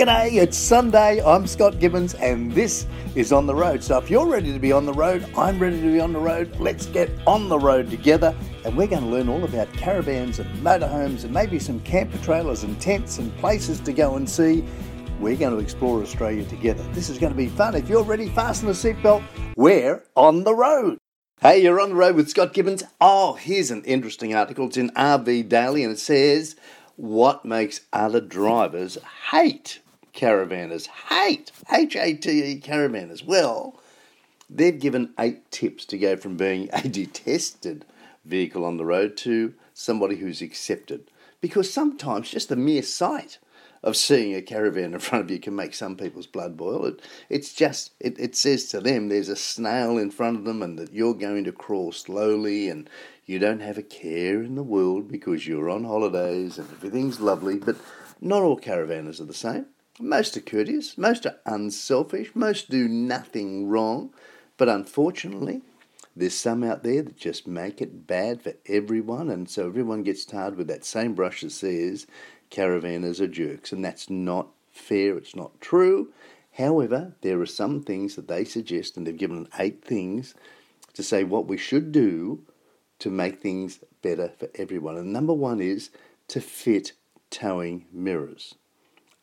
G'day, it's Sunday. I'm Scott Gibbons, and this is On the Road. So, if you're ready to be on the road, I'm ready to be on the road. Let's get on the road together, and we're going to learn all about caravans and motorhomes, and maybe some camper trailers and tents and places to go and see. We're going to explore Australia together. This is going to be fun. If you're ready, fasten a seatbelt. We're on the road. Hey, you're on the road with Scott Gibbons. Oh, here's an interesting article. It's in RV Daily, and it says, What makes other drivers hate caravanners hate, H A T E caravanners. Well, they've given eight tips to go from being a detested vehicle on the road to somebody who's accepted. Because sometimes just the mere sight of seeing a caravan in front of you can make some people's blood boil. It, it's just, it, it says to them there's a snail in front of them and that you're going to crawl slowly and you don't have a care in the world because you're on holidays and everything's lovely. But not all caravanners are the same. Most are courteous, most are unselfish, most do nothing wrong, but unfortunately, there's some out there that just make it bad for everyone, and so everyone gets tarred with that same brush that says caravanners are jerks, and that's not fair, it's not true. However, there are some things that they suggest, and they've given eight things to say what we should do to make things better for everyone. And number one is to fit towing mirrors.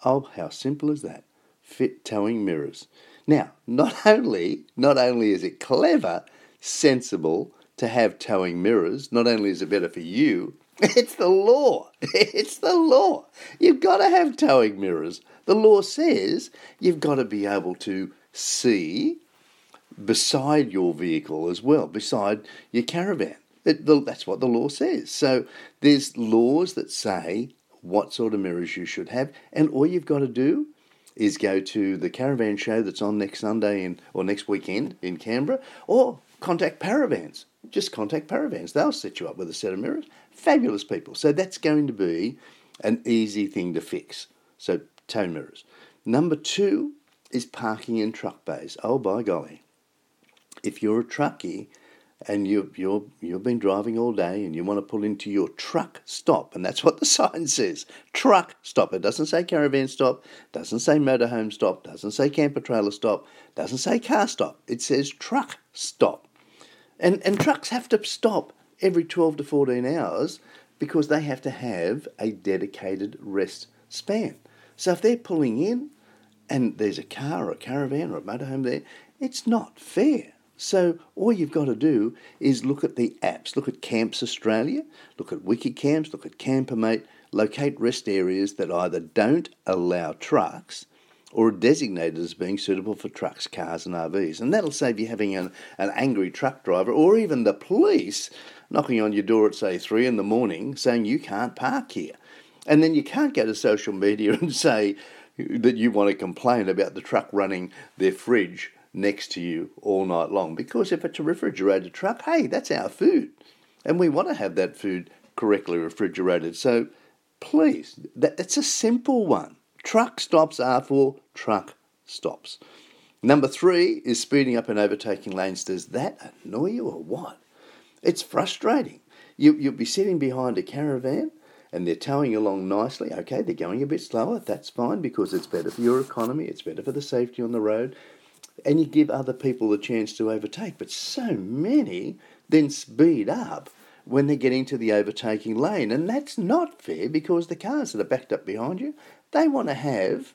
Oh, how simple is that? Fit towing mirrors. Now, not only not only is it clever, sensible to have towing mirrors, not only is it better for you, it's the law. It's the law. You've got to have towing mirrors. The law says you've got to be able to see beside your vehicle as well, beside your caravan. It, that's what the law says. So there's laws that say what sort of mirrors you should have. And all you've got to do is go to the caravan show that's on next Sunday in, or next weekend in Canberra, or contact Paravans. Just contact Paravans. They'll set you up with a set of mirrors. Fabulous people. So that's going to be an easy thing to fix. So tone mirrors. Number two is parking in truck bays. Oh, by golly. If you're a truckie, and you, you're, you've been driving all day and you want to pull into your truck stop, and that's what the sign says truck stop. It doesn't say caravan stop, doesn't say motorhome stop, doesn't say camper trailer stop, doesn't say car stop. It says truck stop. And, and trucks have to stop every 12 to 14 hours because they have to have a dedicated rest span. So if they're pulling in and there's a car or a caravan or a motorhome there, it's not fair. So all you've got to do is look at the apps. Look at Camps Australia, look at WikiCamps, look at Campermate, locate rest areas that either don't allow trucks or are designated as being suitable for trucks, cars, and RVs. And that'll save you having an, an angry truck driver or even the police knocking on your door at, say, three in the morning saying you can't park here. And then you can't go to social media and say that you want to complain about the truck running their fridge next to you all night long. Because if it's a refrigerated truck, hey, that's our food. And we want to have that food correctly refrigerated. So please, that, that's a simple one. Truck stops are for truck stops. Number three is speeding up and overtaking lanes. Does that annoy you or what? It's frustrating. You, you'll be sitting behind a caravan and they're towing along nicely. Okay, they're going a bit slower. That's fine because it's better for your economy, it's better for the safety on the road and you give other people the chance to overtake. But so many then speed up when they're getting to the overtaking lane, and that's not fair because the cars that are backed up behind you, they want to have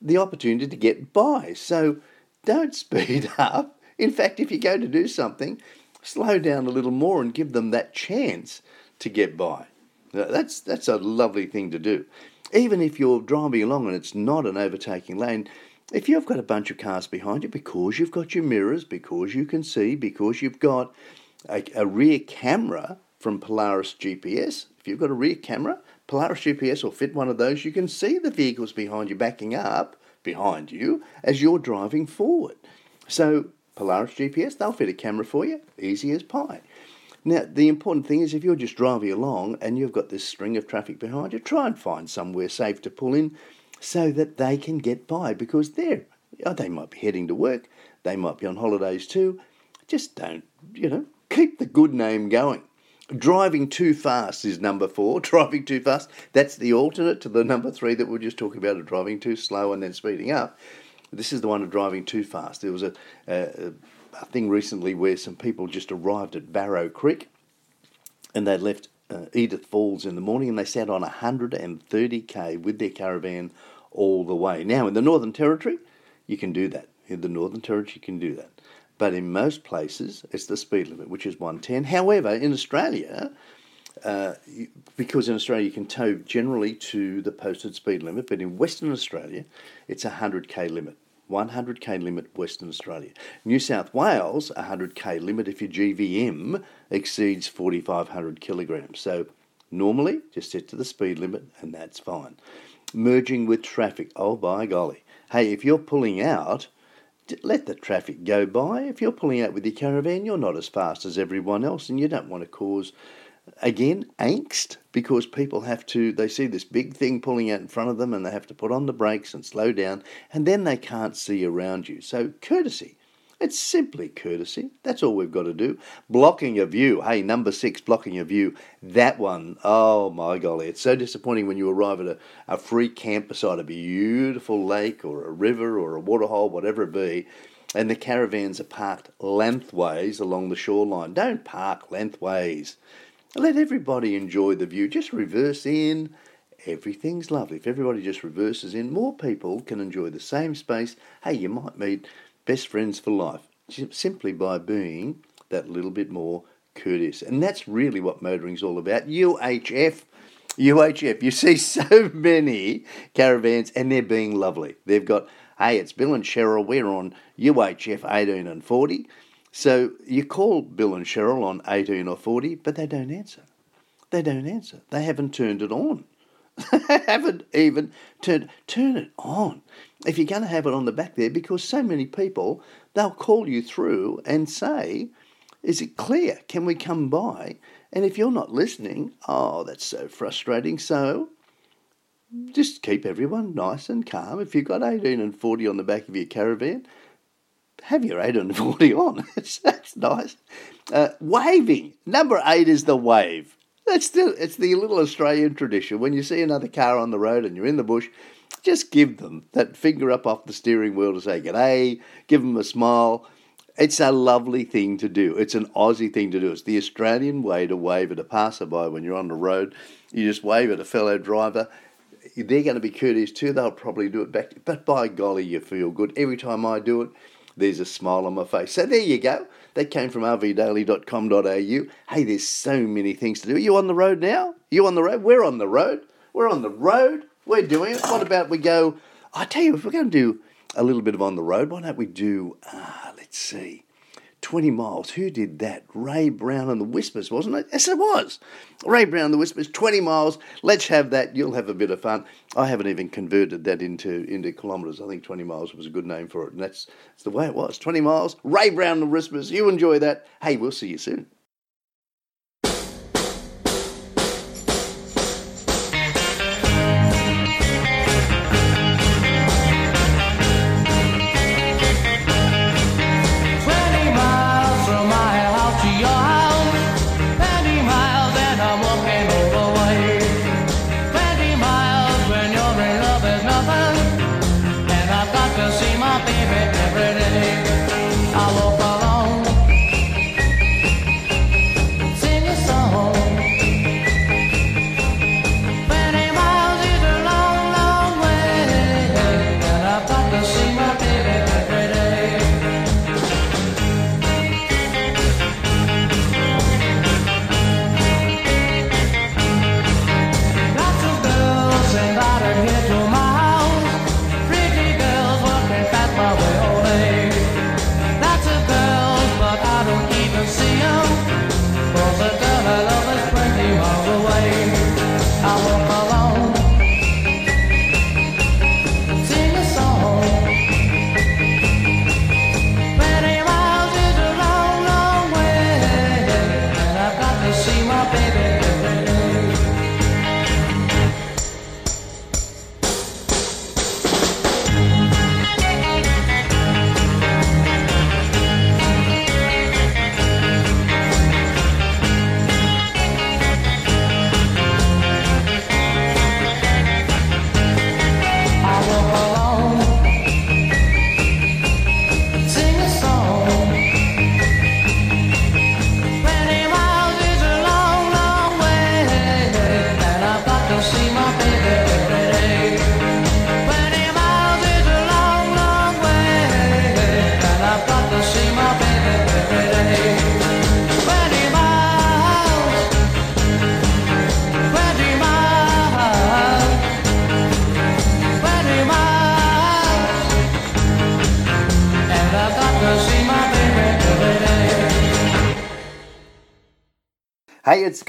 the opportunity to get by. So don't speed up. In fact, if you go to do something, slow down a little more and give them that chance to get by. That's that's a lovely thing to do. Even if you're driving along and it's not an overtaking lane, if you've got a bunch of cars behind you, because you've got your mirrors, because you can see, because you've got a, a rear camera from Polaris GPS, if you've got a rear camera, Polaris GPS will fit one of those. You can see the vehicles behind you backing up behind you as you're driving forward. So, Polaris GPS, they'll fit a camera for you, easy as pie. Now, the important thing is if you're just driving along and you've got this string of traffic behind you, try and find somewhere safe to pull in so that they can get by because they're oh, they might be heading to work, they might be on holidays too. Just don't, you know, keep the good name going. Driving too fast is number four. Driving too fast. That's the alternate to the number three that we are just talking about of driving too slow and then speeding up. This is the one of driving too fast. There was a, a, a thing recently where some people just arrived at Barrow Creek and they left uh, Edith Falls in the morning and they sat on 130k with their caravan all the way. Now, in the Northern Territory, you can do that. In the Northern Territory, you can do that. But in most places, it's the speed limit, which is 110. However, in Australia, uh, because in Australia you can tow generally to the posted speed limit, but in Western Australia, it's a 100k limit. 100k limit Western Australia. New South Wales, 100k limit if your GVM exceeds 4,500 kilograms. So normally just set to the speed limit and that's fine. Merging with traffic, oh by golly. Hey, if you're pulling out, let the traffic go by. If you're pulling out with your caravan, you're not as fast as everyone else and you don't want to cause again angst because people have to they see this big thing pulling out in front of them and they have to put on the brakes and slow down and then they can't see around you. So courtesy. It's simply courtesy. That's all we've got to do. Blocking a view. Hey number six blocking a view. That one. Oh my golly. It's so disappointing when you arrive at a, a free camp beside a beautiful lake or a river or a waterhole whatever it be and the caravans are parked lengthways along the shoreline. Don't park lengthways let everybody enjoy the view. Just reverse in. Everything's lovely. If everybody just reverses in, more people can enjoy the same space. Hey, you might meet best friends for life simply by being that little bit more courteous. And that's really what motoring's all about. UHF. UHF. You see so many caravans and they're being lovely. They've got, hey, it's Bill and Cheryl. We're on UHF 18 and 40. So you call Bill and Cheryl on 18 or 40, but they don't answer. They don't answer. They haven't turned it on. they haven't even turned turn it on. If you're going to have it on the back there, because so many people, they'll call you through and say, Is it clear? Can we come by? And if you're not listening, oh, that's so frustrating. So just keep everyone nice and calm. If you've got 18 and 40 on the back of your caravan, have your 840 on. That's nice. Uh, waving. Number eight is the wave. That's the, it's the little Australian tradition. When you see another car on the road and you're in the bush, just give them that finger up off the steering wheel to say g'day, give them a smile. It's a lovely thing to do. It's an Aussie thing to do. It's the Australian way to wave at a passerby when you're on the road. You just wave at a fellow driver. They're going to be courteous too. They'll probably do it back. But by golly, you feel good. Every time I do it, there's a smile on my face. So there you go. That came from rvdaily.com.au. Hey, there's so many things to do. Are you on the road now? Are you on the road? We're on the road. We're on the road. We're doing it. What about we go? I tell you, if we're going to do a little bit of on the road, why don't we do, uh, let's see, 20 miles. Who did that? Ray Brown and the Whispers, wasn't it? Yes, it was. Ray Brown and the Whispers, 20 miles. Let's have that. You'll have a bit of fun. I haven't even converted that into, into kilometres. I think 20 miles was a good name for it. And that's, that's the way it was. 20 miles. Ray Brown and the Whispers. You enjoy that. Hey, we'll see you soon.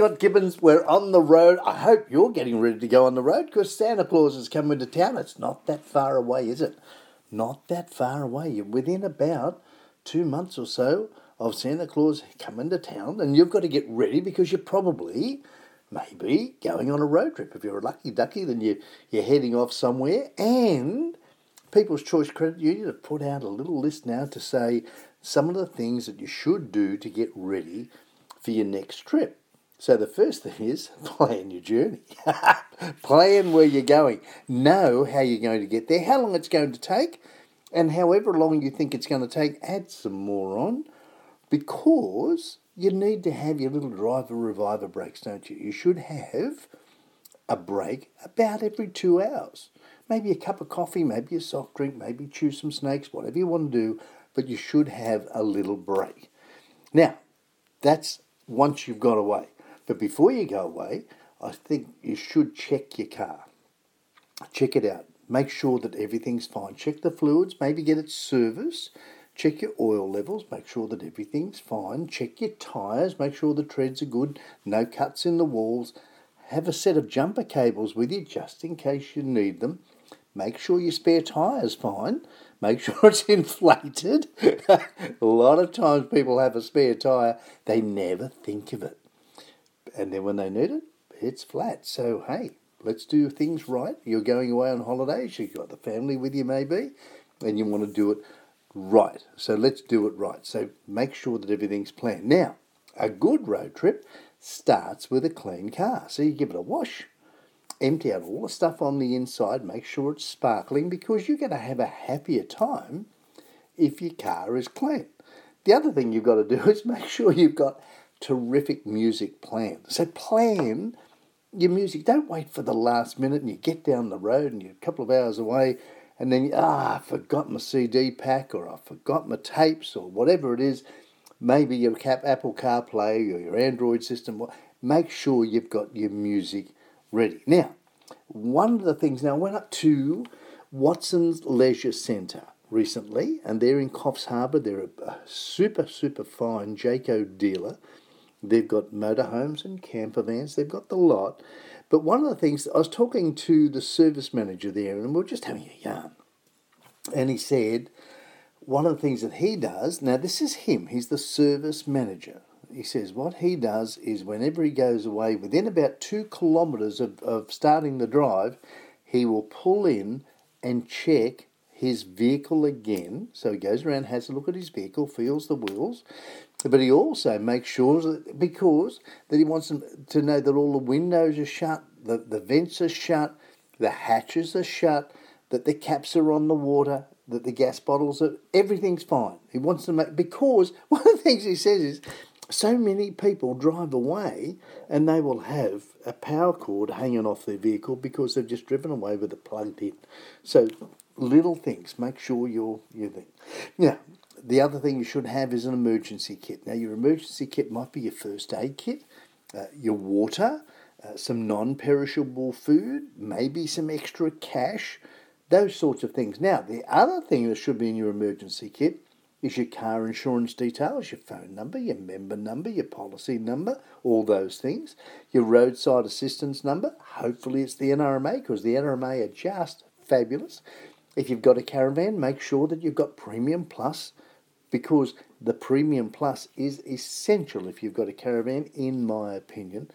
Scott Gibbons. We're on the road. I hope you're getting ready to go on the road because Santa Claus is coming to town. It's not that far away, is it? Not that far away. You're within about two months or so of Santa Claus coming to town, and you've got to get ready because you're probably, maybe, going on a road trip. If you're a lucky ducky, then you, you're heading off somewhere. And People's Choice Credit Union have put out a little list now to say some of the things that you should do to get ready for your next trip. So the first thing is plan your journey. plan where you're going. Know how you're going to get there, how long it's going to take, and however long you think it's going to take, add some more on because you need to have your little driver reviver breaks, don't you? You should have a break about every two hours. Maybe a cup of coffee, maybe a soft drink, maybe chew some snakes, whatever you want to do, but you should have a little break. Now, that's once you've got away. But before you go away, I think you should check your car. Check it out. Make sure that everything's fine. Check the fluids, maybe get it serviced. Check your oil levels, make sure that everything's fine. Check your tyres, make sure the treads are good, no cuts in the walls. Have a set of jumper cables with you just in case you need them. Make sure your spare tyre's fine. Make sure it's inflated. a lot of times people have a spare tyre, they never think of it and then when they need it, it's flat. So hey, let's do things right. You're going away on holidays. You've got the family with you, maybe, and you want to do it right. So let's do it right. So make sure that everything's planned. Now, a good road trip starts with a clean car. So you give it a wash, empty out all the stuff on the inside, make sure it's sparkling because you're going to have a happier time if your car is clean. The other thing you've got to do is make sure you've got terrific music plan. So plan your music. Don't wait for the last minute and you get down the road and you're a couple of hours away and then, ah, I forgot my CD pack or I forgot my tapes or whatever it is. Maybe your Apple CarPlay or your Android system. Make sure you've got your music ready. Now, one of the things, now I went up to Watson's Leisure Centre recently, and they're in Coffs Harbour. They're a super, super fine Jayco dealer. They've got motorhomes and camper vans, they've got the lot. But one of the things, I was talking to the service manager there, and we are just having a yarn. And he said, one of the things that he does, now this is him, he's the service manager. He says what he does is whenever he goes away, within about two kilometres of, of starting the drive, he will pull in and check his vehicle again. So he goes around, has a look at his vehicle, feels the wheels, but he also makes sure that because that he wants them to know that all the windows are shut, the, the vents are shut, the hatches are shut, that the caps are on the water, that the gas bottles are everything's fine. He wants to make because one of the things he says is so many people drive away and they will have a power cord hanging off their vehicle because they've just driven away with it plugged in. So little things, make sure you're you think. Now, the other thing you should have is an emergency kit. Now, your emergency kit might be your first aid kit, uh, your water, uh, some non perishable food, maybe some extra cash, those sorts of things. Now, the other thing that should be in your emergency kit is your car insurance details, your phone number, your member number, your policy number, all those things, your roadside assistance number. Hopefully, it's the NRMA because the NRMA are just fabulous. If you've got a caravan, make sure that you've got Premium Plus because the Premium Plus is essential if you've got a caravan, in my opinion.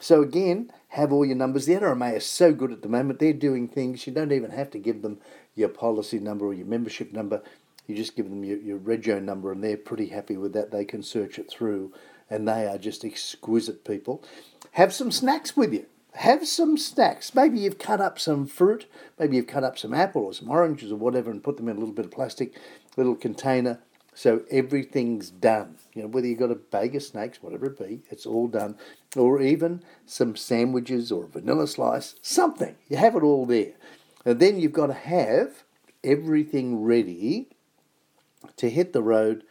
So again, have all your numbers. The NRMA is so good at the moment; they're doing things you don't even have to give them your policy number or your membership number. You just give them your, your rego number, and they're pretty happy with that. They can search it through, and they are just exquisite people. Have some snacks with you. Have some snacks. Maybe you've cut up some fruit. Maybe you've cut up some apple or some oranges or whatever, and put them in a little bit of plastic, little container so everything's done. You know, whether you've got a bag of snakes, whatever it be, it's all done. Or even some sandwiches or a vanilla slice, something. You have it all there. And then you've got to have everything ready to hit the road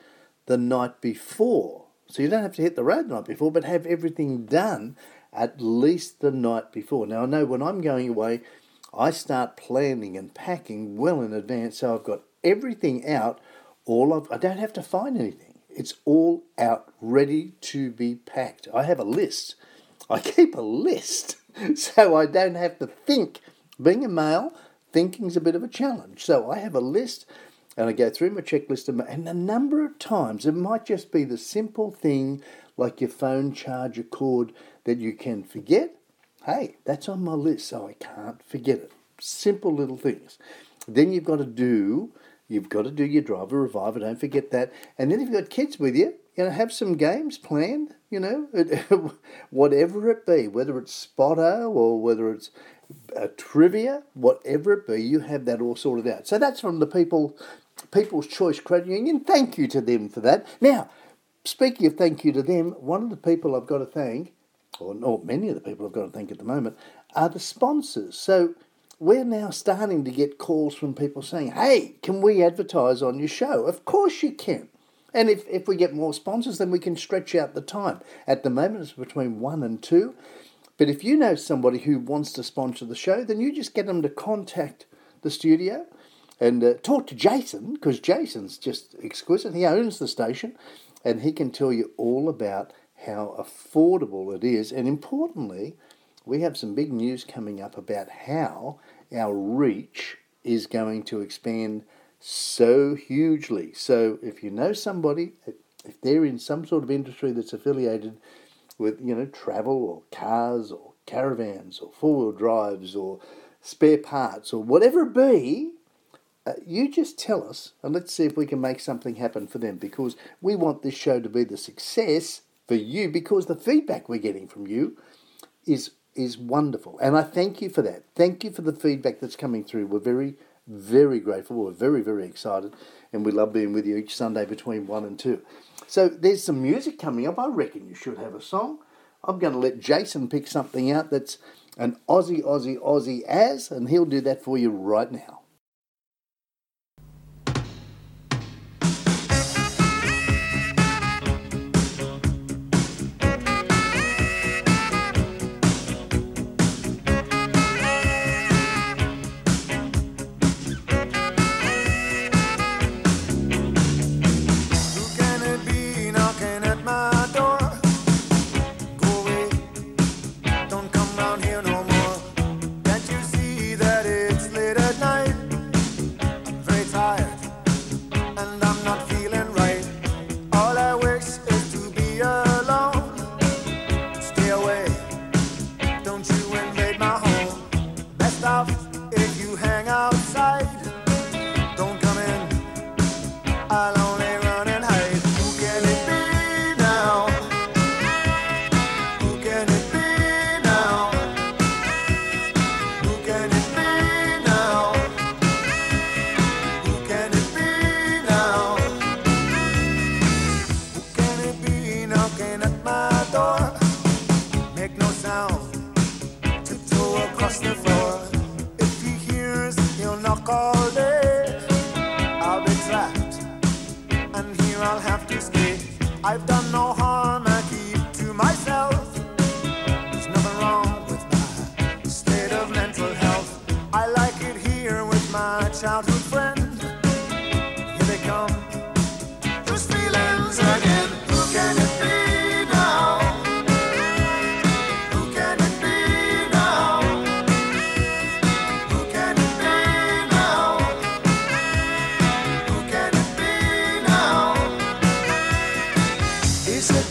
the night before. So you don't have to hit the road the night before, but have everything done at least the night before. Now I know when I'm going away, I start planning and packing well in advance, so I've got everything out all of I don't have to find anything. It's all out, ready to be packed. I have a list. I keep a list so I don't have to think. Being a male, thinking's a bit of a challenge. So I have a list and I go through my checklist and a number of times it might just be the simple thing like your phone charger cord that you can forget. Hey, that's on my list, so I can't forget it. Simple little things. Then you've got to do you've got to do your driver reviver. Don't forget that. And then if you've got kids with you, you know, have some games planned. You know, whatever it be, whether it's Spotto or whether it's a trivia, whatever it be, you have that all sorted out. So that's from the people, People's Choice Credit Union. Thank you to them for that. Now, speaking of thank you to them, one of the people I've got to thank, or, or many of the people I've got to thank at the moment, are the sponsors. So we're now starting to get calls from people saying, hey, can we advertise on your show? Of course you can. And if, if we get more sponsors, then we can stretch out the time. At the moment, it's between one and two. But if you know somebody who wants to sponsor the show, then you just get them to contact the studio and uh, talk to Jason, because Jason's just exquisite. He owns the station and he can tell you all about how affordable it is. And importantly, we have some big news coming up about how our reach is going to expand so hugely. So if you know somebody, if they're in some sort of industry that's affiliated with, you know, travel or cars or caravans or four wheel drives or spare parts or whatever it be, uh, you just tell us and let's see if we can make something happen for them because we want this show to be the success for you because the feedback we're getting from you is is wonderful and I thank you for that. Thank you for the feedback that's coming through. We're very very grateful. We're very, very excited, and we love being with you each Sunday between 1 and 2. So there's some music coming up. I reckon you should have a song. I'm going to let Jason pick something out that's an Aussie, Aussie, Aussie as, and he'll do that for you right now.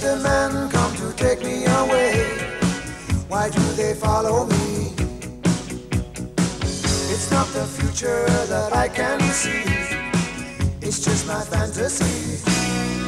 the men come to take me away? Why do they follow me? It's not the future that I can see, it's just my fantasy.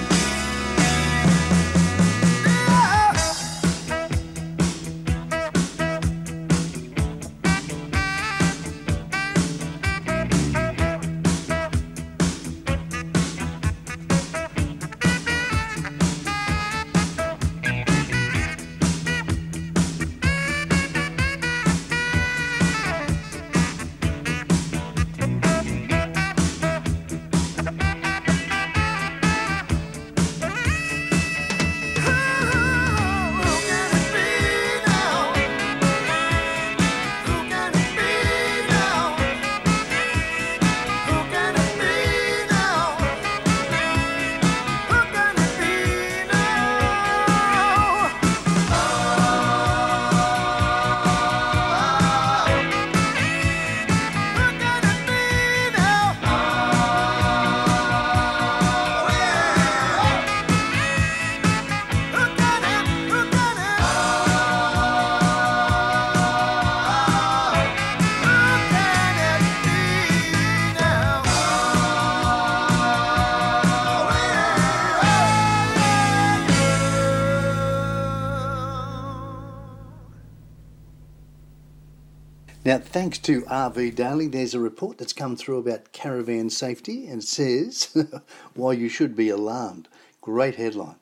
Now, thanks to RV Daily, there's a report that's come through about caravan safety and says why you should be alarmed. Great headline.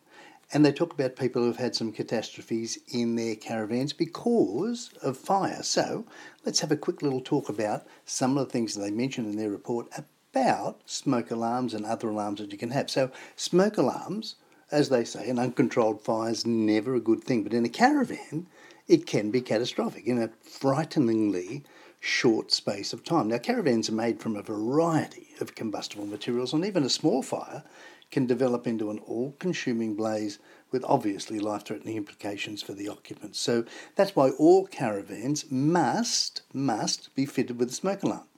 And they talk about people who've had some catastrophes in their caravans because of fire. So let's have a quick little talk about some of the things that they mention in their report about smoke alarms and other alarms that you can have. So, smoke alarms, as they say, an uncontrolled fire is never a good thing. But in a caravan, it can be catastrophic in a frighteningly short space of time. Now, caravans are made from a variety of combustible materials, and even a small fire can develop into an all consuming blaze with obviously life threatening implications for the occupants. So that's why all caravans must, must be fitted with a smoke alarm.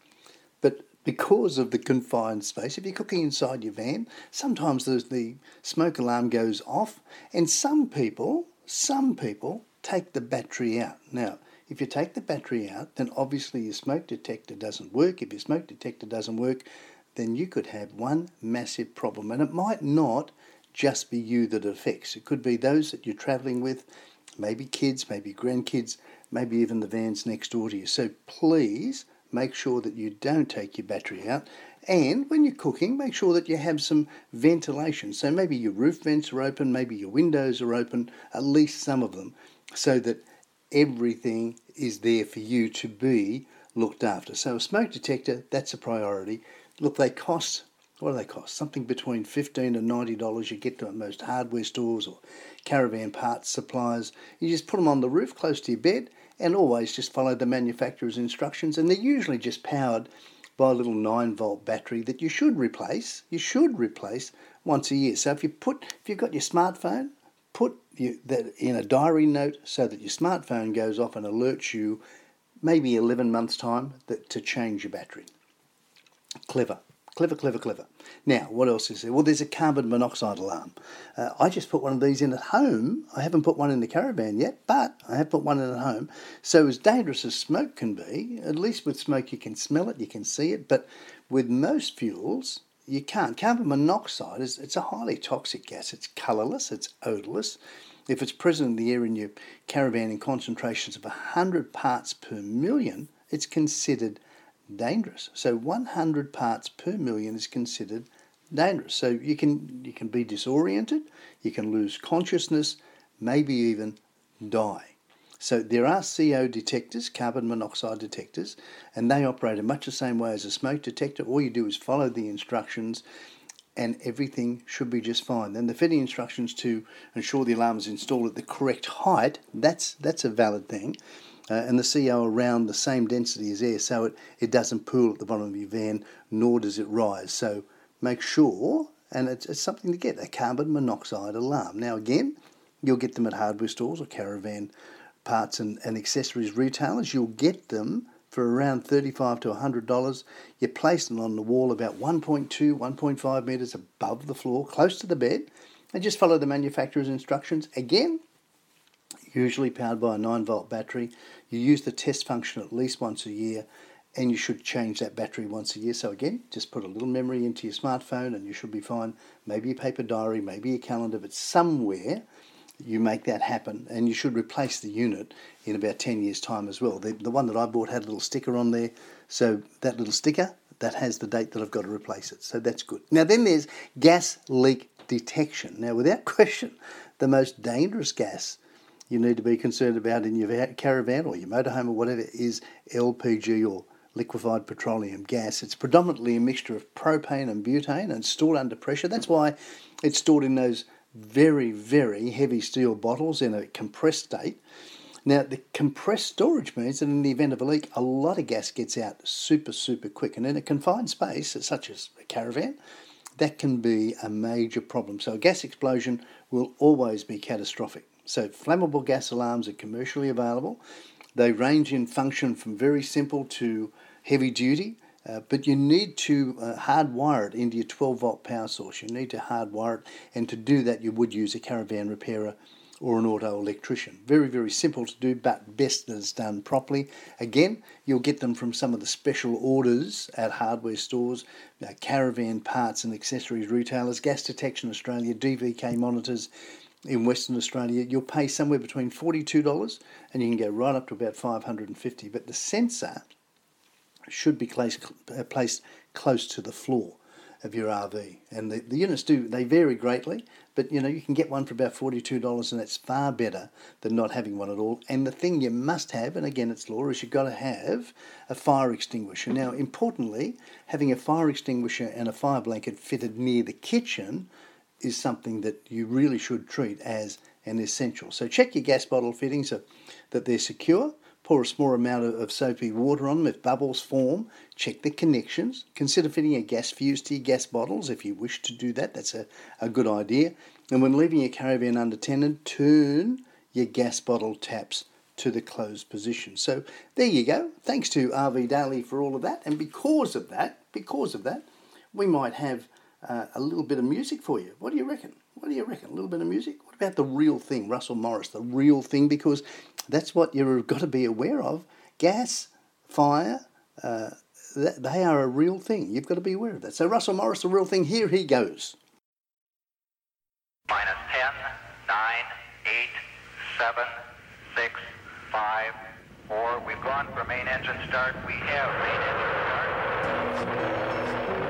But because of the confined space, if you're cooking inside your van, sometimes the smoke alarm goes off, and some people, some people take the battery out. Now, if you take the battery out, then obviously your smoke detector doesn't work. If your smoke detector doesn't work, then you could have one massive problem. And it might not just be you that it affects. It could be those that you're travelling with, maybe kids, maybe grandkids, maybe even the vans next door to you. So please make sure that you don't take your battery out. And when you're cooking, make sure that you have some ventilation. So maybe your roof vents are open, maybe your windows are open, at least some of them, so that everything is there for you to be looked after. So a smoke detector, that's a priority. Look, they cost what do they cost? Something between fifteen and ninety dollars. You get them at most hardware stores or caravan parts suppliers. You just put them on the roof close to your bed, and always just follow the manufacturer's instructions. And they're usually just powered by a little nine volt battery that you should replace. You should replace once a year. So if you put, if you've got your smartphone, put you, that in a diary note so that your smartphone goes off and alerts you maybe 11 months time that, to change your battery. Clever. Clever, clever, clever. Now, what else is there? Well, there's a carbon monoxide alarm. Uh, I just put one of these in at home. I haven't put one in the caravan yet, but I have put one in at home. So, as dangerous as smoke can be, at least with smoke you can smell it, you can see it, but with most fuels, you can't. Carbon monoxide is it's a highly toxic gas. It's colourless, it's odourless. If it's present in the air in your caravan in concentrations of 100 parts per million, it's considered dangerous. So 100 parts per million is considered dangerous. So you can you can be disoriented, you can lose consciousness, maybe even die. So there are CO detectors, carbon monoxide detectors, and they operate in much the same way as a smoke detector. All you do is follow the instructions and everything should be just fine. Then the fitting instructions to ensure the alarm is installed at the correct height, that's that's a valid thing. Uh, and the CO around the same density as air, so it, it doesn't pool at the bottom of your van, nor does it rise. So make sure, and it's, it's something to get, a carbon monoxide alarm. Now again, you'll get them at hardware stores or caravan parts and, and accessories retailers. You'll get them for around 35 to $100. You place them on the wall about 1.2, 1.5 metres above the floor, close to the bed, and just follow the manufacturer's instructions. Again, usually powered by a 9 volt battery. You use the test function at least once a year and you should change that battery once a year. So again, just put a little memory into your smartphone and you should be fine. Maybe a paper diary, maybe a calendar, but somewhere you make that happen and you should replace the unit in about 10 years time as well. The, the one that I bought had a little sticker on there. So that little sticker, that has the date that I've got to replace it. So that's good. Now then there's gas leak detection. Now without question, the most dangerous gas you need to be concerned about in your caravan or your motorhome or whatever is LPG or liquefied petroleum gas. It's predominantly a mixture of propane and butane and stored under pressure. That's why it's stored in those very, very heavy steel bottles in a compressed state. Now, the compressed storage means that in the event of a leak, a lot of gas gets out super, super quick. And in a confined space, such as a caravan, that can be a major problem. So, a gas explosion will always be catastrophic. So, flammable gas alarms are commercially available. They range in function from very simple to heavy duty, uh, but you need to uh, hardwire it into your 12 volt power source. You need to hardwire it, and to do that, you would use a caravan repairer or an auto electrician. Very, very simple to do, but best that it's done properly. Again, you'll get them from some of the special orders at hardware stores, uh, caravan parts and accessories retailers, Gas Detection Australia, DVK monitors, in Western Australia, you'll pay somewhere between $42 and you can go right up to about 550 But the sensor should be placed, uh, placed close to the floor of your RV. And the, the units do, they vary greatly, but you know, you can get one for about $42 and that's far better than not having one at all. And the thing you must have, and again it's law, is you've got to have a fire extinguisher. Now, importantly, having a fire extinguisher and a fire blanket fitted near the kitchen is something that you really should treat as an essential. So check your gas bottle fittings so that they're secure. Pour a small amount of soapy water on them. If bubbles form, check the connections. Consider fitting a gas fuse to your gas bottles if you wish to do that. That's a, a good idea. And when leaving your caravan under unattended, turn your gas bottle taps to the closed position. So there you go. Thanks to RV Daily for all of that. And because of that, because of that, we might have uh, a little bit of music for you. What do you reckon? What do you reckon? A little bit of music? What about the real thing, Russell Morris, the real thing? Because that's what you've got to be aware of. Gas, fire, uh, they are a real thing. You've got to be aware of that. So, Russell Morris, the real thing, here he goes. Minus 10, 9, 8, 7, 6, 5, 4. We've gone for main engine start. We have main engine start.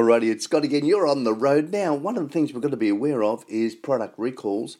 Alrighty, it's Scott again. You're on the road now. One of the things we've got to be aware of is product recalls.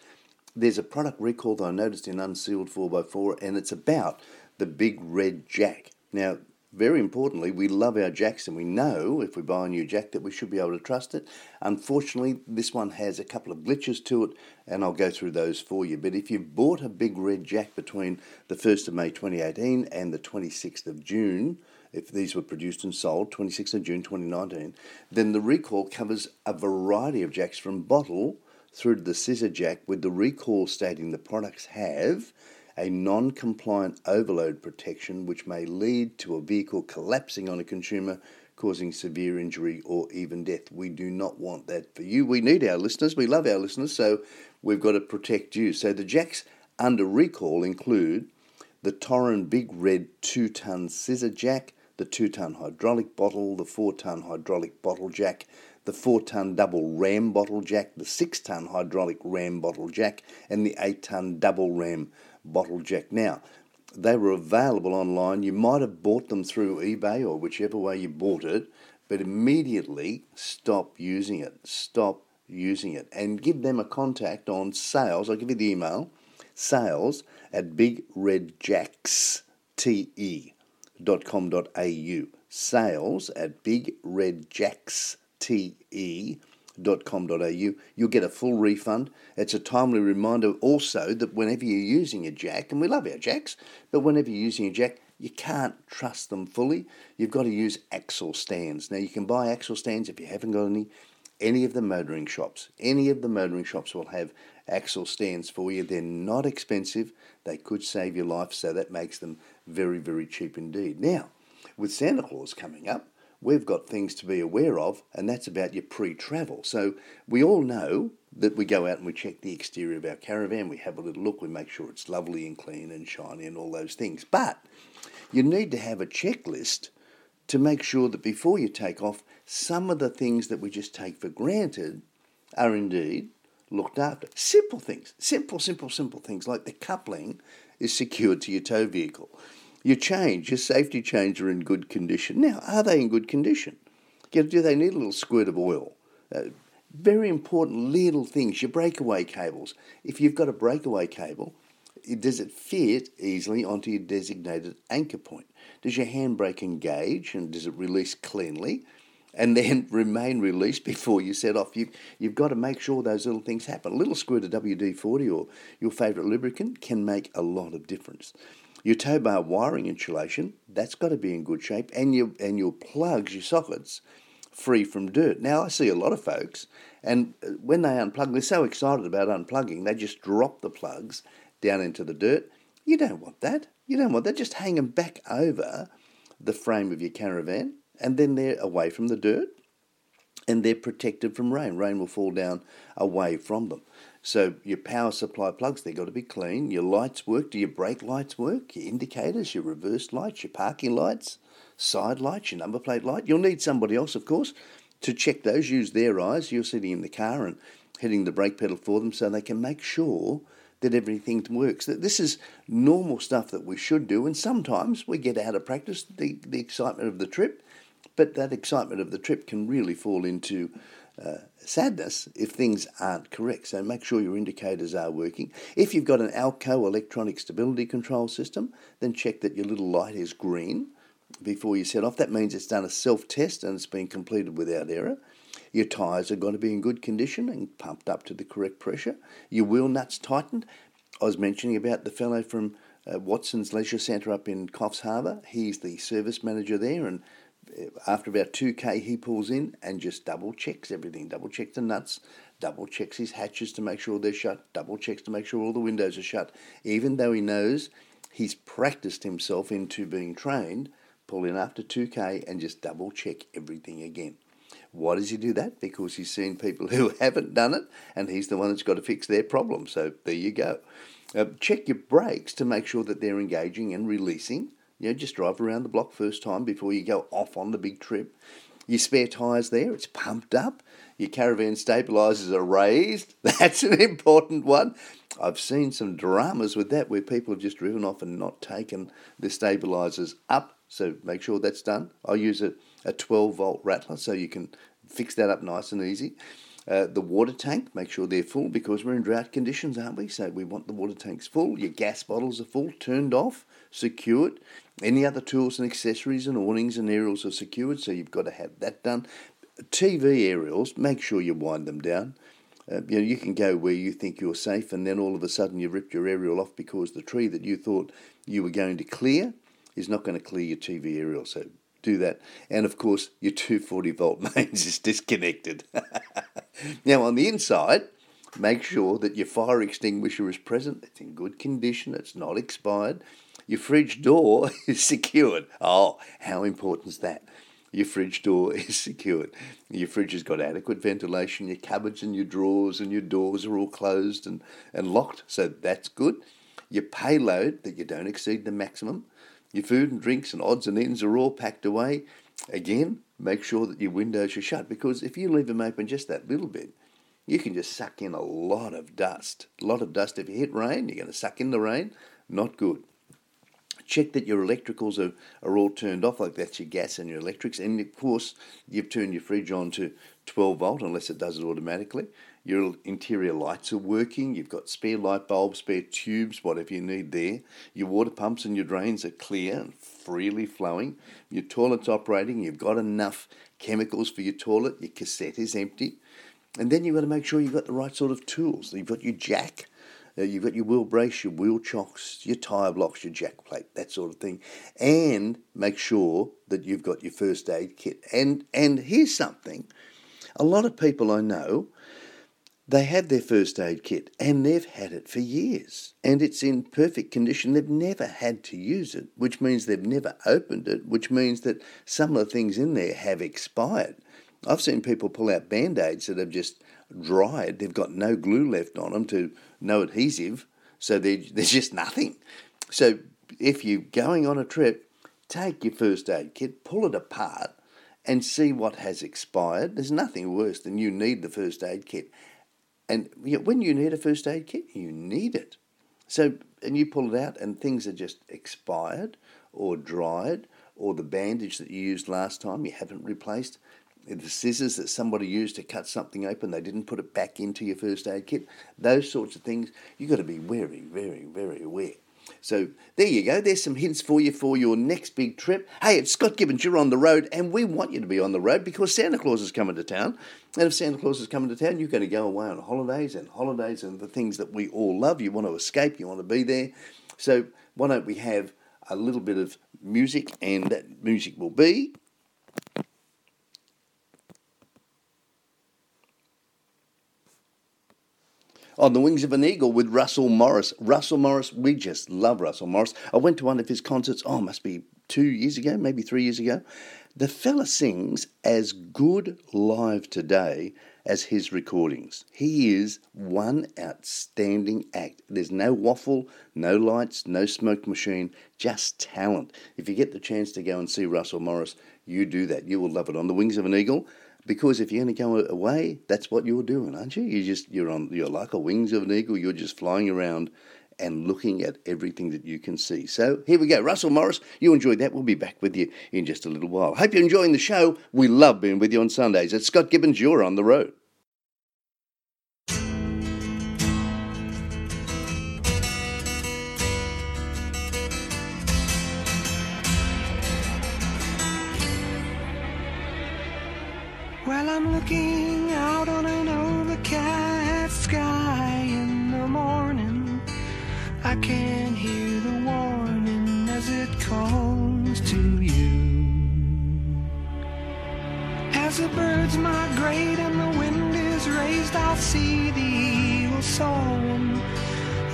There's a product recall that I noticed in Unsealed 4x4, and it's about the big red jack. Now, very importantly, we love our jacks, and we know if we buy a new jack that we should be able to trust it. Unfortunately, this one has a couple of glitches to it, and I'll go through those for you. But if you've bought a big red jack between the 1st of May 2018 and the 26th of June, if these were produced and sold 26th of June 2019, then the recall covers a variety of jacks from bottle through to the scissor jack, with the recall stating the products have a non compliant overload protection which may lead to a vehicle collapsing on a consumer, causing severe injury or even death. We do not want that for you. We need our listeners, we love our listeners, so we've got to protect you. So the jacks under recall include the Torin Big Red 2 ton scissor jack, the 2 ton hydraulic bottle, the 4 ton hydraulic bottle jack, the 4 ton double ram bottle jack, the 6 ton hydraulic ram bottle jack, and the 8 ton double ram bottle jack. Now, they were available online. You might have bought them through eBay or whichever way you bought it, but immediately stop using it. Stop using it and give them a contact on sales. I'll give you the email sales at bigredjackste.com.au. Sales at bigredjackste.com.au. You'll get a full refund. It's a timely reminder also that whenever you're using a jack, and we love our jacks, but whenever you're using a jack, you can't trust them fully. You've got to use axle stands. Now, you can buy axle stands if you haven't got any. Any of the motoring shops, any of the motoring shops will have axle stands for you. They're not expensive. They could save your life, so that makes them very, very cheap indeed. Now, with Santa Claus coming up, we've got things to be aware of, and that's about your pre travel. So, we all know that we go out and we check the exterior of our caravan, we have a little look, we make sure it's lovely and clean and shiny and all those things. But you need to have a checklist to make sure that before you take off, some of the things that we just take for granted are indeed looked after. Simple things, simple, simple, simple things like the coupling is secured to your tow vehicle. Your change, your safety chains are in good condition. Now, are they in good condition? Do they need a little squirt of oil? Uh, Very important little things, your breakaway cables. If you've got a breakaway cable, does it fit easily onto your designated anchor point? Does your handbrake engage and does it release cleanly? And then remain released before you set off. You, you've got to make sure those little things happen. A little squirt of WD 40 or your favourite lubricant can make a lot of difference. Your tow bar wiring insulation, that's got to be in good shape, and your, and your plugs, your sockets, free from dirt. Now, I see a lot of folks, and uh, when they unplug, they're so excited about unplugging, they just drop the plugs down into the dirt. You don't want that. You don't want that. Just hang them back over the frame of your caravan, and then they're away from the dirt and they're protected from rain. Rain will fall down away from them. So your power supply plugs, they've got to be clean. Your lights work. Do your brake lights work? Your indicators, your reverse lights, your parking lights, side lights, your number plate light. You'll need somebody else, of course, to check those. Use their eyes. You're sitting in the car and hitting the brake pedal for them so they can make sure that everything works. That this is normal stuff that we should do, and sometimes we get out of practice the, the excitement of the trip, but that excitement of the trip can really fall into uh, sadness if things aren't correct. So make sure your indicators are working. If you've got an AL-KO electronic stability control system, then check that your little light is green before you set off. That means it's done a self test and it's been completed without error. Your tyres are going to be in good condition and pumped up to the correct pressure. Your wheel nuts tightened. I was mentioning about the fellow from uh, Watson's Leisure Centre up in Coffs Harbour. He's the service manager there, and after about 2k, he pulls in and just double checks everything. Double checks the nuts, double checks his hatches to make sure they're shut, double checks to make sure all the windows are shut. Even though he knows he's practiced himself into being trained, pull in after 2k and just double check everything again. Why does he do that? Because he's seen people who haven't done it, and he's the one that's got to fix their problem. So there you go. Uh, check your brakes to make sure that they're engaging and releasing. You know, just drive around the block first time before you go off on the big trip. Your spare tyres there, it's pumped up. Your caravan stabilisers are raised. That's an important one. I've seen some dramas with that where people have just driven off and not taken the stabilisers up. So make sure that's done. I use a a 12 volt rattler so you can fix that up nice and easy. Uh, the water tank, make sure they're full because we're in drought conditions, aren't we? So we want the water tanks full. Your gas bottles are full, turned off, secured. Any other tools and accessories and awnings and aerials are secured, so you've got to have that done. TV aerials, make sure you wind them down. Uh, you know, you can go where you think you're safe, and then all of a sudden you ripped your aerial off because the tree that you thought you were going to clear is not going to clear your TV aerial. So do that. And of course, your 240 volt mains is disconnected. now, on the inside, make sure that your fire extinguisher is present, it's in good condition, it's not expired. Your fridge door is secured. Oh, how important is that? Your fridge door is secured. Your fridge has got adequate ventilation. Your cupboards and your drawers and your doors are all closed and, and locked, so that's good. Your payload, that you don't exceed the maximum. Your food and drinks and odds and ends are all packed away. Again, make sure that your windows are shut because if you leave them open just that little bit, you can just suck in a lot of dust. A lot of dust. If you hit rain, you're going to suck in the rain. Not good. Check that your electricals are, are all turned off, like that's your gas and your electrics. And of course, you've turned your fridge on to 12 volt, unless it does it automatically. Your interior lights are working. You've got spare light bulbs, spare tubes, whatever you need there. Your water pumps and your drains are clear and freely flowing. Your toilet's operating. You've got enough chemicals for your toilet. Your cassette is empty. And then you've got to make sure you've got the right sort of tools. You've got your jack, uh, you've got your wheel brace, your wheel chocks, your tyre blocks, your jack plate, that sort of thing. And make sure that you've got your first aid kit. And and here's something. A lot of people I know they have their first aid kit and they've had it for years and it's in perfect condition. They've never had to use it, which means they've never opened it, which means that some of the things in there have expired. I've seen people pull out band aids that have just dried, they've got no glue left on them to no adhesive, so there's just nothing. So if you're going on a trip, take your first aid kit, pull it apart, and see what has expired. There's nothing worse than you need the first aid kit and when you need a first aid kit, you need it. So, and you pull it out, and things are just expired or dried, or the bandage that you used last time you haven't replaced. The scissors that somebody used to cut something open, they didn't put it back into your first aid kit. Those sorts of things, you've got to be very, very, very aware. So there you go. There's some hints for you for your next big trip. Hey, it's Scott Gibbons. You're on the road, and we want you to be on the road because Santa Claus is coming to town. And if Santa Claus is coming to town, you're going to go away on holidays and holidays and the things that we all love. You want to escape. You want to be there. So why don't we have a little bit of music, and that music will be. On the Wings of an Eagle with Russell Morris. Russell Morris, we just love Russell Morris. I went to one of his concerts, oh, must be two years ago, maybe three years ago. The fella sings as good live today as his recordings. He is one outstanding act. There's no waffle, no lights, no smoke machine, just talent. If you get the chance to go and see Russell Morris, you do that. You will love it. On the Wings of an Eagle, because if you're going to go away, that's what you're doing, aren't you? You just you're on you're like a wings of an eagle. You're just flying around and looking at everything that you can see. So here we go, Russell Morris. You enjoyed that. We'll be back with you in just a little while. Hope you're enjoying the show. We love being with you on Sundays. It's Scott Gibbons. You're on the road. I'm looking out on an overcast sky in the morning. I can hear the warning as it calls to you. As the birds migrate and the wind is raised, I'll see the eagle soaring.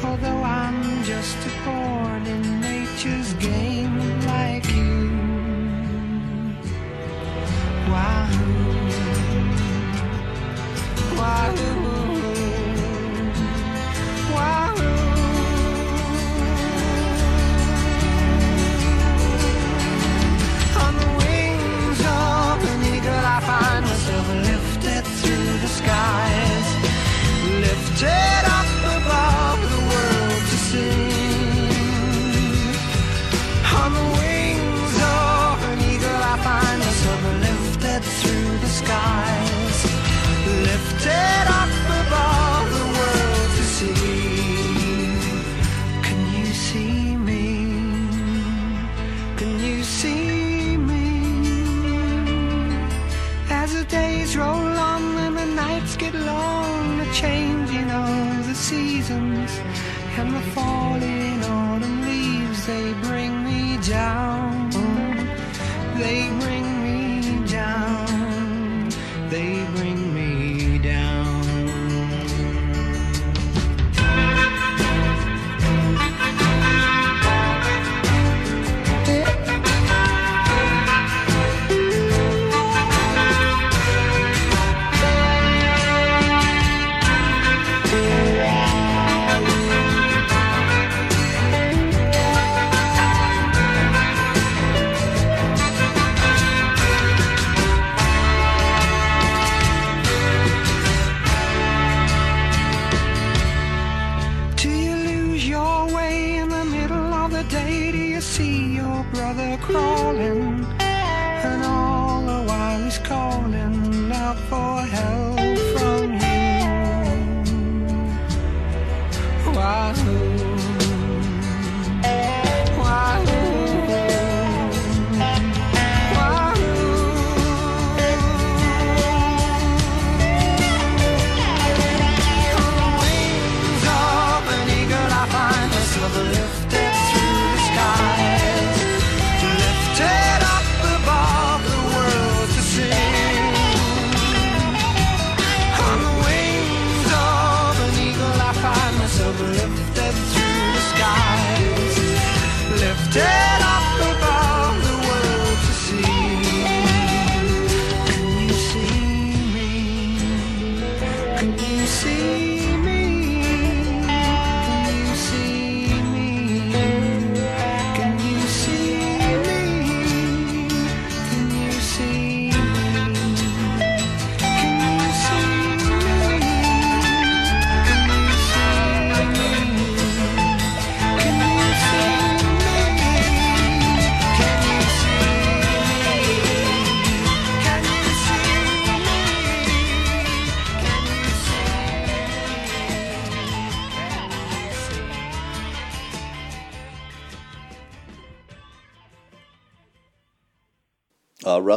Although I'm just a pawn in nature's game like you. Wahoo.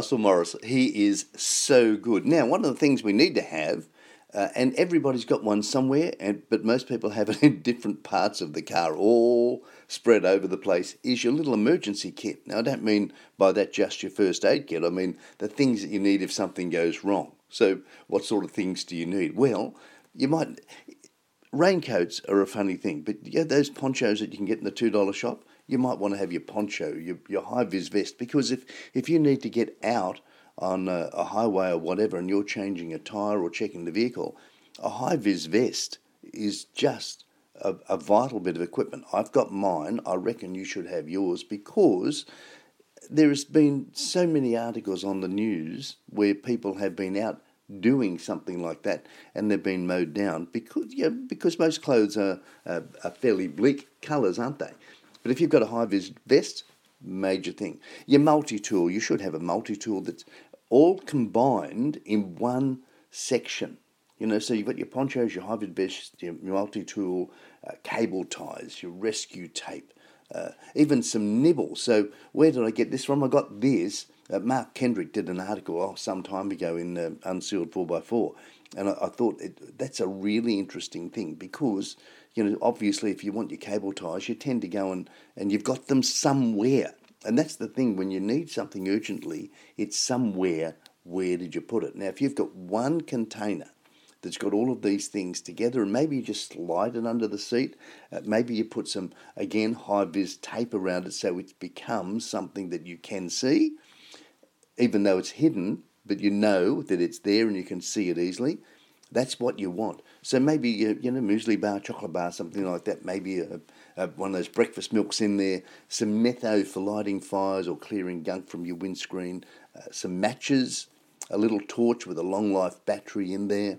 Russell Morris, he is so good. Now, one of the things we need to have, uh, and everybody's got one somewhere, and but most people have it in different parts of the car, all spread over the place, is your little emergency kit. Now, I don't mean by that just your first aid kit. I mean the things that you need if something goes wrong. So, what sort of things do you need? Well, you might. Raincoats are a funny thing, but know those ponchos that you can get in the two dollar shop you might want to have your poncho, your, your high vis vest, because if, if you need to get out on a, a highway or whatever and you're changing a tyre or checking the vehicle, a high vis vest is just a, a vital bit of equipment. I've got mine, I reckon you should have yours because there's been so many articles on the news where people have been out doing something like that and they've been mowed down because yeah, because most clothes are, are, are fairly bleak colours, aren't they? But if you've got a high vis vest, major thing. Your multi tool, you should have a multi tool that's all combined in one section. You know, so you've got your ponchos, your high vis vest, your multi tool, uh, cable ties, your rescue tape, uh, even some nibbles. So where did I get this from? I got this. Uh, Mark Kendrick did an article oh, some time ago in uh, Unsealed 4x4, and I, I thought it, that's a really interesting thing because you know, obviously, if you want your cable ties, you tend to go and, and you've got them somewhere. And that's the thing, when you need something urgently, it's somewhere. Where did you put it? Now, if you've got one container that's got all of these things together, and maybe you just slide it under the seat, uh, maybe you put some, again, high vis tape around it so it becomes something that you can see, even though it's hidden, but you know that it's there and you can see it easily. That's what you want. So maybe you, you know muesli bar, chocolate bar, something like that. Maybe a, a, one of those breakfast milks in there. Some metho for lighting fires or clearing gunk from your windscreen. Uh, some matches, a little torch with a long life battery in there.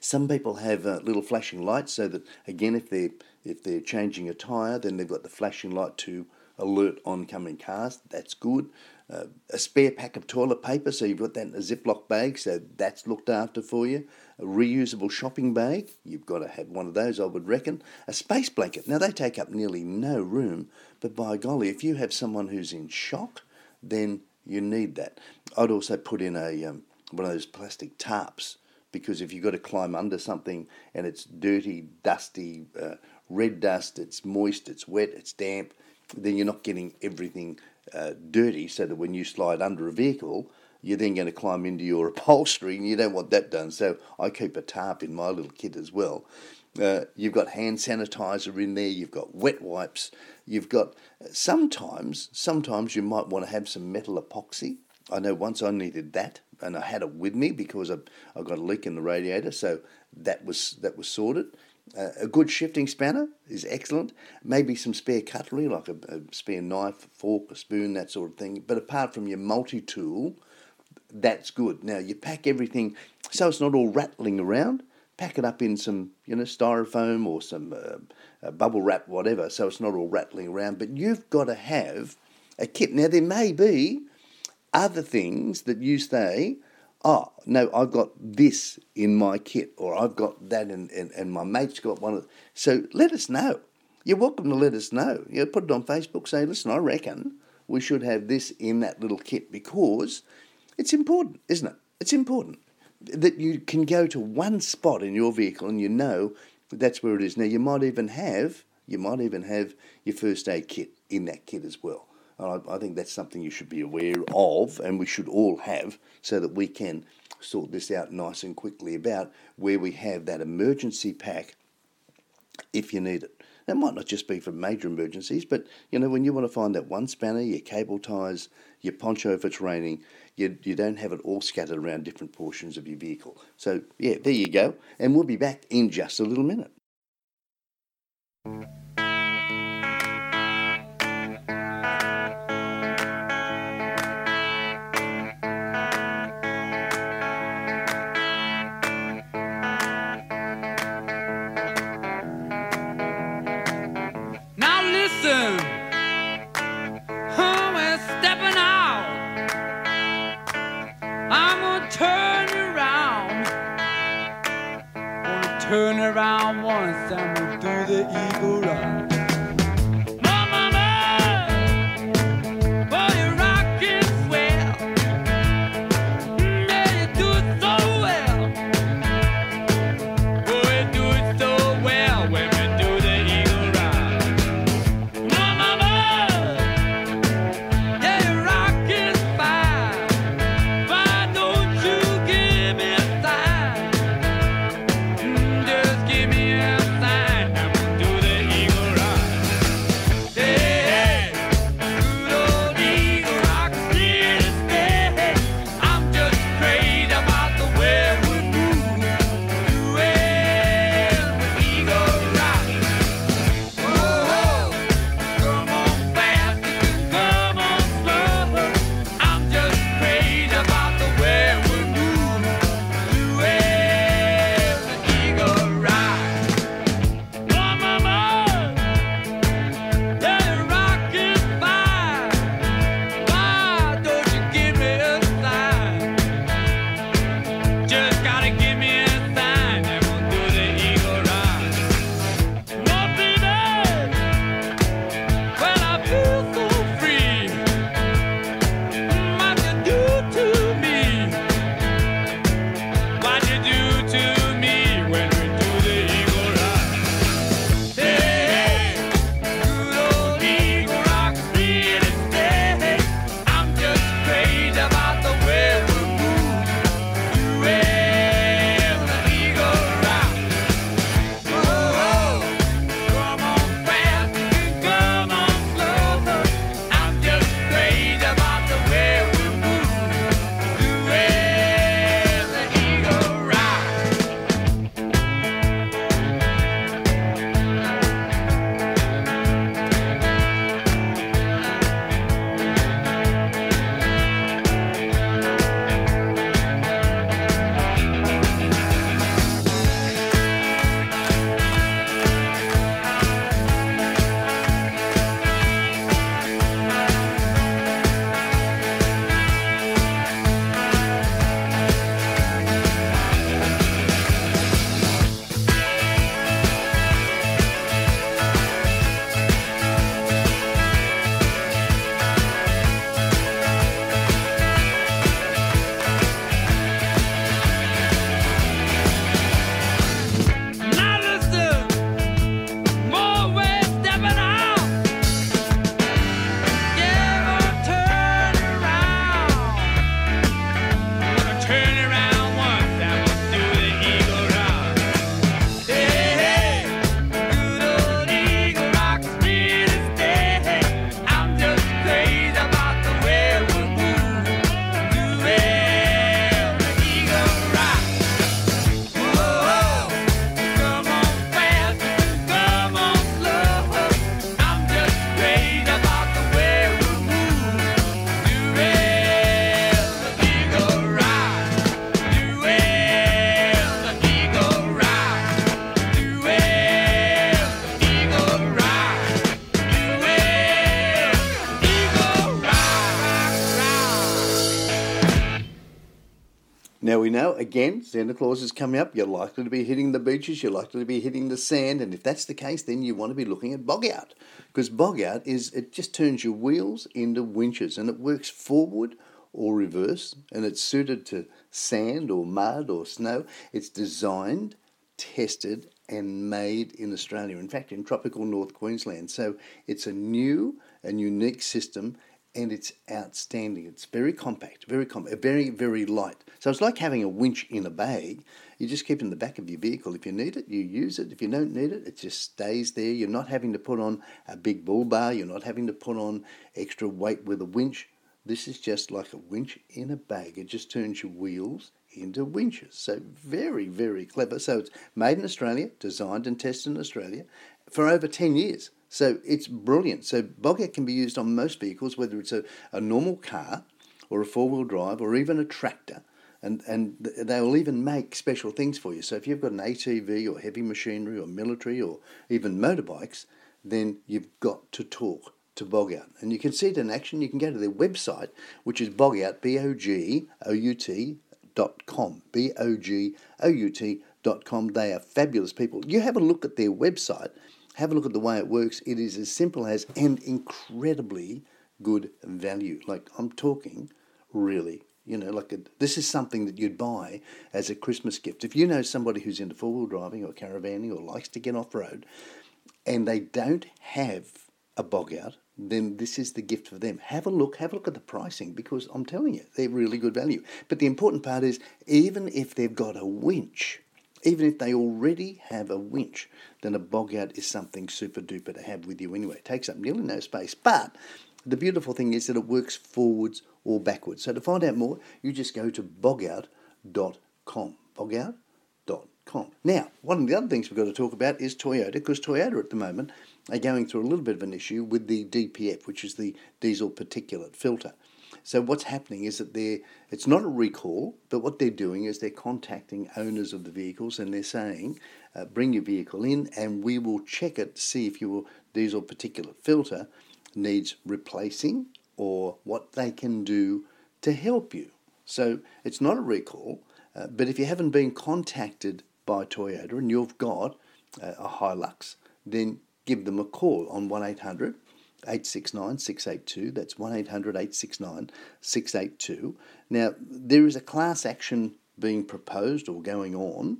Some people have uh, little flashing lights so that again, if they're if they're changing a tyre, then they've got the flashing light to alert oncoming cars. That's good. Uh, a spare pack of toilet paper, so you've got that in a Ziploc bag, so that's looked after for you. A reusable shopping bag, you've got to have one of those, I would reckon. A space blanket, now they take up nearly no room, but by golly, if you have someone who's in shock, then you need that. I'd also put in a um, one of those plastic tarps because if you've got to climb under something and it's dirty, dusty, uh, red dust, it's moist, it's wet, it's damp, then you're not getting everything uh, dirty so that when you slide under a vehicle, you're then going to climb into your upholstery and you don't want that done. So I keep a tarp in my little kit as well. Uh, you've got hand sanitizer in there, you've got wet wipes, you've got sometimes, sometimes you might want to have some metal epoxy. I know once I needed that and I had it with me because I, I got a leak in the radiator, so that was that was sorted. Uh, a good shifting spanner is excellent. Maybe some spare cutlery, like a, a, spare knife, fork, a spoon, that sort of thing. But apart from your multi tool, that's good. Now you pack everything so it's not all rattling around. Pack it up in some, you know, styrofoam or some uh, bubble wrap, whatever, so it's not all rattling around. But you've got to have a kit. Now there may be other things that you say oh, no, I've got this in my kit, or I've got that, and, and, and my mate's got one. Of, so let us know. You're welcome to let us know. You know, put it on Facebook, say, listen, I reckon we should have this in that little kit because it's important, isn't it? It's important that you can go to one spot in your vehicle and you know that's where it is. Now you might even have you might even have your first aid kit in that kit as well. I, I think that's something you should be aware of, and we should all have, so that we can sort this out nice and quickly about where we have that emergency pack if you need it. That might not just be for major emergencies, but you know when you want to find that one spanner, your cable ties, your poncho if it's raining, you you don't have it all scattered around different portions of your vehicle. So yeah, there you go, and we'll be back in just a little minute. Now we know again, Santa Claus is coming up. You're likely to be hitting the beaches. You're likely to be hitting the sand, and if that's the case, then you want to be looking at bog out because bog out is it just turns your wheels into winches, and it works forward or reverse, and it's suited to sand or mud or snow. It's designed, tested, and made in Australia. In fact, in tropical North Queensland. So it's a new and unique system and it's outstanding. It's very compact, very compact, uh, very, very light. So it's like having a winch in a bag. You just keep it in the back of your vehicle. If you need it, you use it. If you don't need it, it just stays there. You're not having to put on a big bull bar. You're not having to put on extra weight with a winch. This is just like a winch in a bag. It just turns your wheels into winches. So very, very clever. So it's made in Australia, designed and tested in Australia for over 10 years. So it's brilliant. So Bogout can be used on most vehicles, whether it's a, a normal car or a four wheel drive or even a tractor. And, and they will even make special things for you. So if you've got an ATV or heavy machinery or military or even motorbikes, then you've got to talk to Bogout. And you can see it in action. You can go to their website, which is bogout, B-O-G-O-U-T dot com, B-O-G-O-U-T dot com. They are fabulous people. You have a look at their website have a look at the way it works. It is as simple as and incredibly good value. Like I'm talking really, you know, like a, this is something that you'd buy as a Christmas gift. If you know somebody who's into four wheel driving or caravanning or likes to get off road and they don't have a bog out, then this is the gift for them. Have a look, have a look at the pricing because I'm telling you, they're really good value. But the important part is even if they've got a winch, even if they already have a winch, then a bog out is something super duper to have with you anyway. It takes up nearly no space. But the beautiful thing is that it works forwards or backwards. So to find out more, you just go to bogout.com. Bogout.com. Now, one of the other things we've got to talk about is Toyota, because Toyota at the moment are going through a little bit of an issue with the DPF, which is the diesel particulate filter. So what's happening is that they're it's not a recall, but what they're doing is they're contacting owners of the vehicles and they're saying, uh, bring your vehicle in and we will check it to see if your diesel particulate filter needs replacing or what they can do to help you. So it's not a recall, uh, but if you haven't been contacted by Toyota and you've got uh, a Hilux, then give them a call on 1 800 869 682. That's 1 800 869 682. Now, there is a class action being proposed or going on.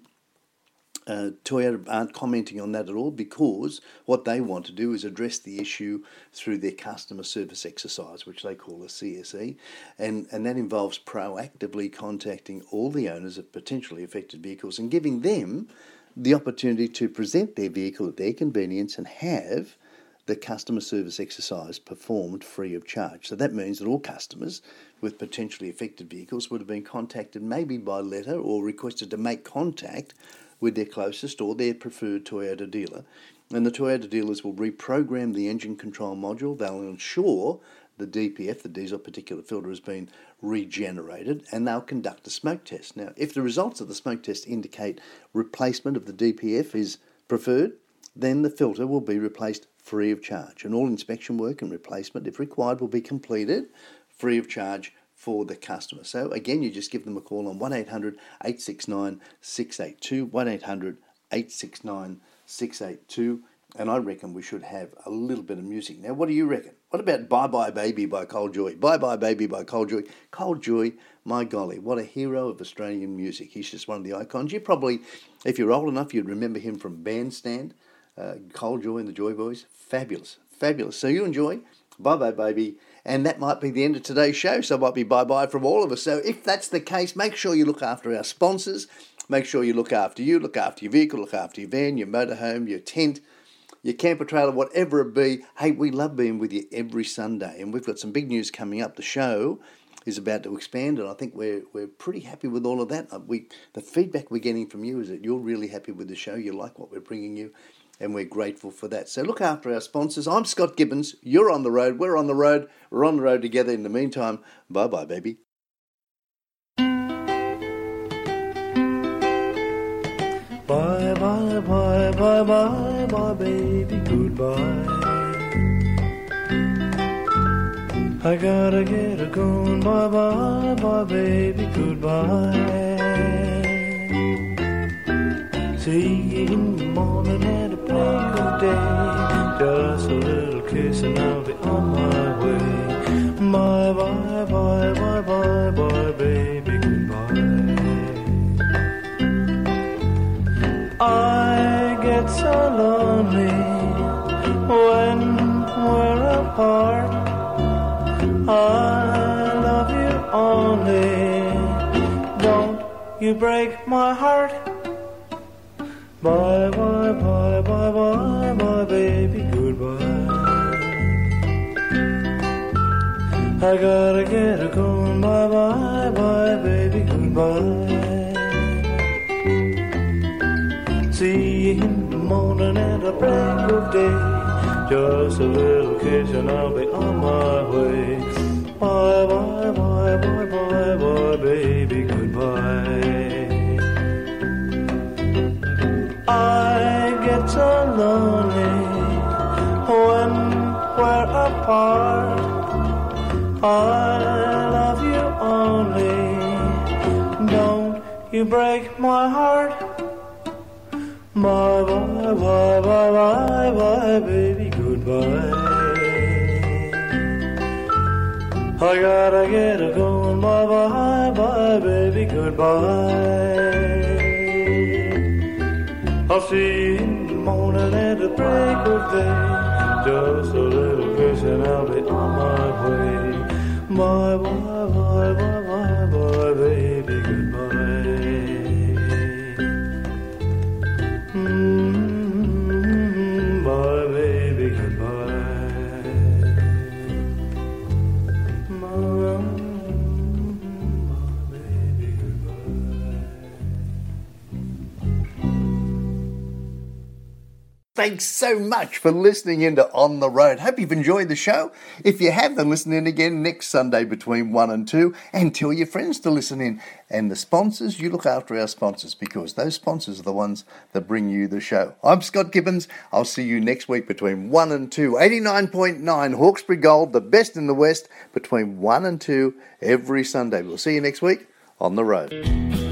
Uh, Toyota aren't commenting on that at all because what they want to do is address the issue through their customer service exercise, which they call a CSE, and, and that involves proactively contacting all the owners of potentially affected vehicles and giving them the opportunity to present their vehicle at their convenience and have the customer service exercise performed free of charge. So that means that all customers with potentially affected vehicles would have been contacted maybe by letter or requested to make contact with their closest or their preferred Toyota dealer. And the Toyota dealers will reprogram the engine control module. They'll ensure the DPF, the diesel particulate filter, has been regenerated and they'll conduct a smoke test. Now, if the results of the smoke test indicate replacement of the DPF is preferred, then the filter will be replaced free of charge. And all inspection work and replacement, if required, will be completed free of charge for the customer. So again, you just give them a call on 1800 869 682, 1800 869 682. And I reckon we should have a little bit of music. Now, what do you reckon? What about Bye Bye Baby by Col Joye? Bye Bye Baby by Col Joye. Col Joye, my golly, what a hero of Australian music. He's just one of the icons. You probably, if you're old enough, you'd remember him from Bandstand uh, Col Joye and the Joy Boys. Fabulous, fabulous. So you enjoy. Bye bye, baby. And that might be the end of today's show. So it might be bye bye from all of us. So if that's the case, make sure you look after our sponsors. Make sure you look after you, look after your vehicle, look after your van, your motorhome, your tent, your camper trailer, whatever it be. Hey, we love being with you every Sunday. And we've got some big news coming up. The show is about to expand, and I think we're we're pretty happy with all of that. Uh, we the feedback we're getting from you is that you're really happy with the show. You like what we're bringing you, and we're grateful for that. So look after our sponsors. I'm Scott Gibbons. You're on the road. We're on the road. We're on the road together. In the meantime, bye bye, baby. Bye, bye, bye, bye, bye, bye, baby, goodbye. I gotta get a going. Bye bye, bye, baby, goodbye. See you in the morning at break of day. Just a little kiss and I'll be on my way. Bye bye, bye, bye, bye, bye, baby, goodbye. I get so lonely when we're apart. I love you only. Don't you break my heart. Bye, bye, bye, bye, bye, bye, baby, goodbye. I gotta get a going. Bye, bye, bye, baby, goodbye. See you in the morning at the break of day. Just a little kiss and I'll be on my way. Bye, bye, bye, bye, bye, bye, baby, goodbye. Lonely when we're apart. I love you only. Don't you break my heart. Bye bye bye bye bye bye baby goodbye. I gotta get a going. Bye bye bye baby goodbye. I'll see you morning at the break of day. Just a little kiss and I'll be on my way. Bye bye Thanks so much for listening into On the Road. Hope you've enjoyed the show. If you have, then listen in again next Sunday between 1 and 2 and tell your friends to listen in. And the sponsors, you look after our sponsors because those sponsors are the ones that bring you the show. I'm Scott Gibbons. I'll see you next week between 1 and 2. 89.9 Hawkesbury Gold, the best in the West, between 1 and 2 every Sunday. We'll see you next week on the road.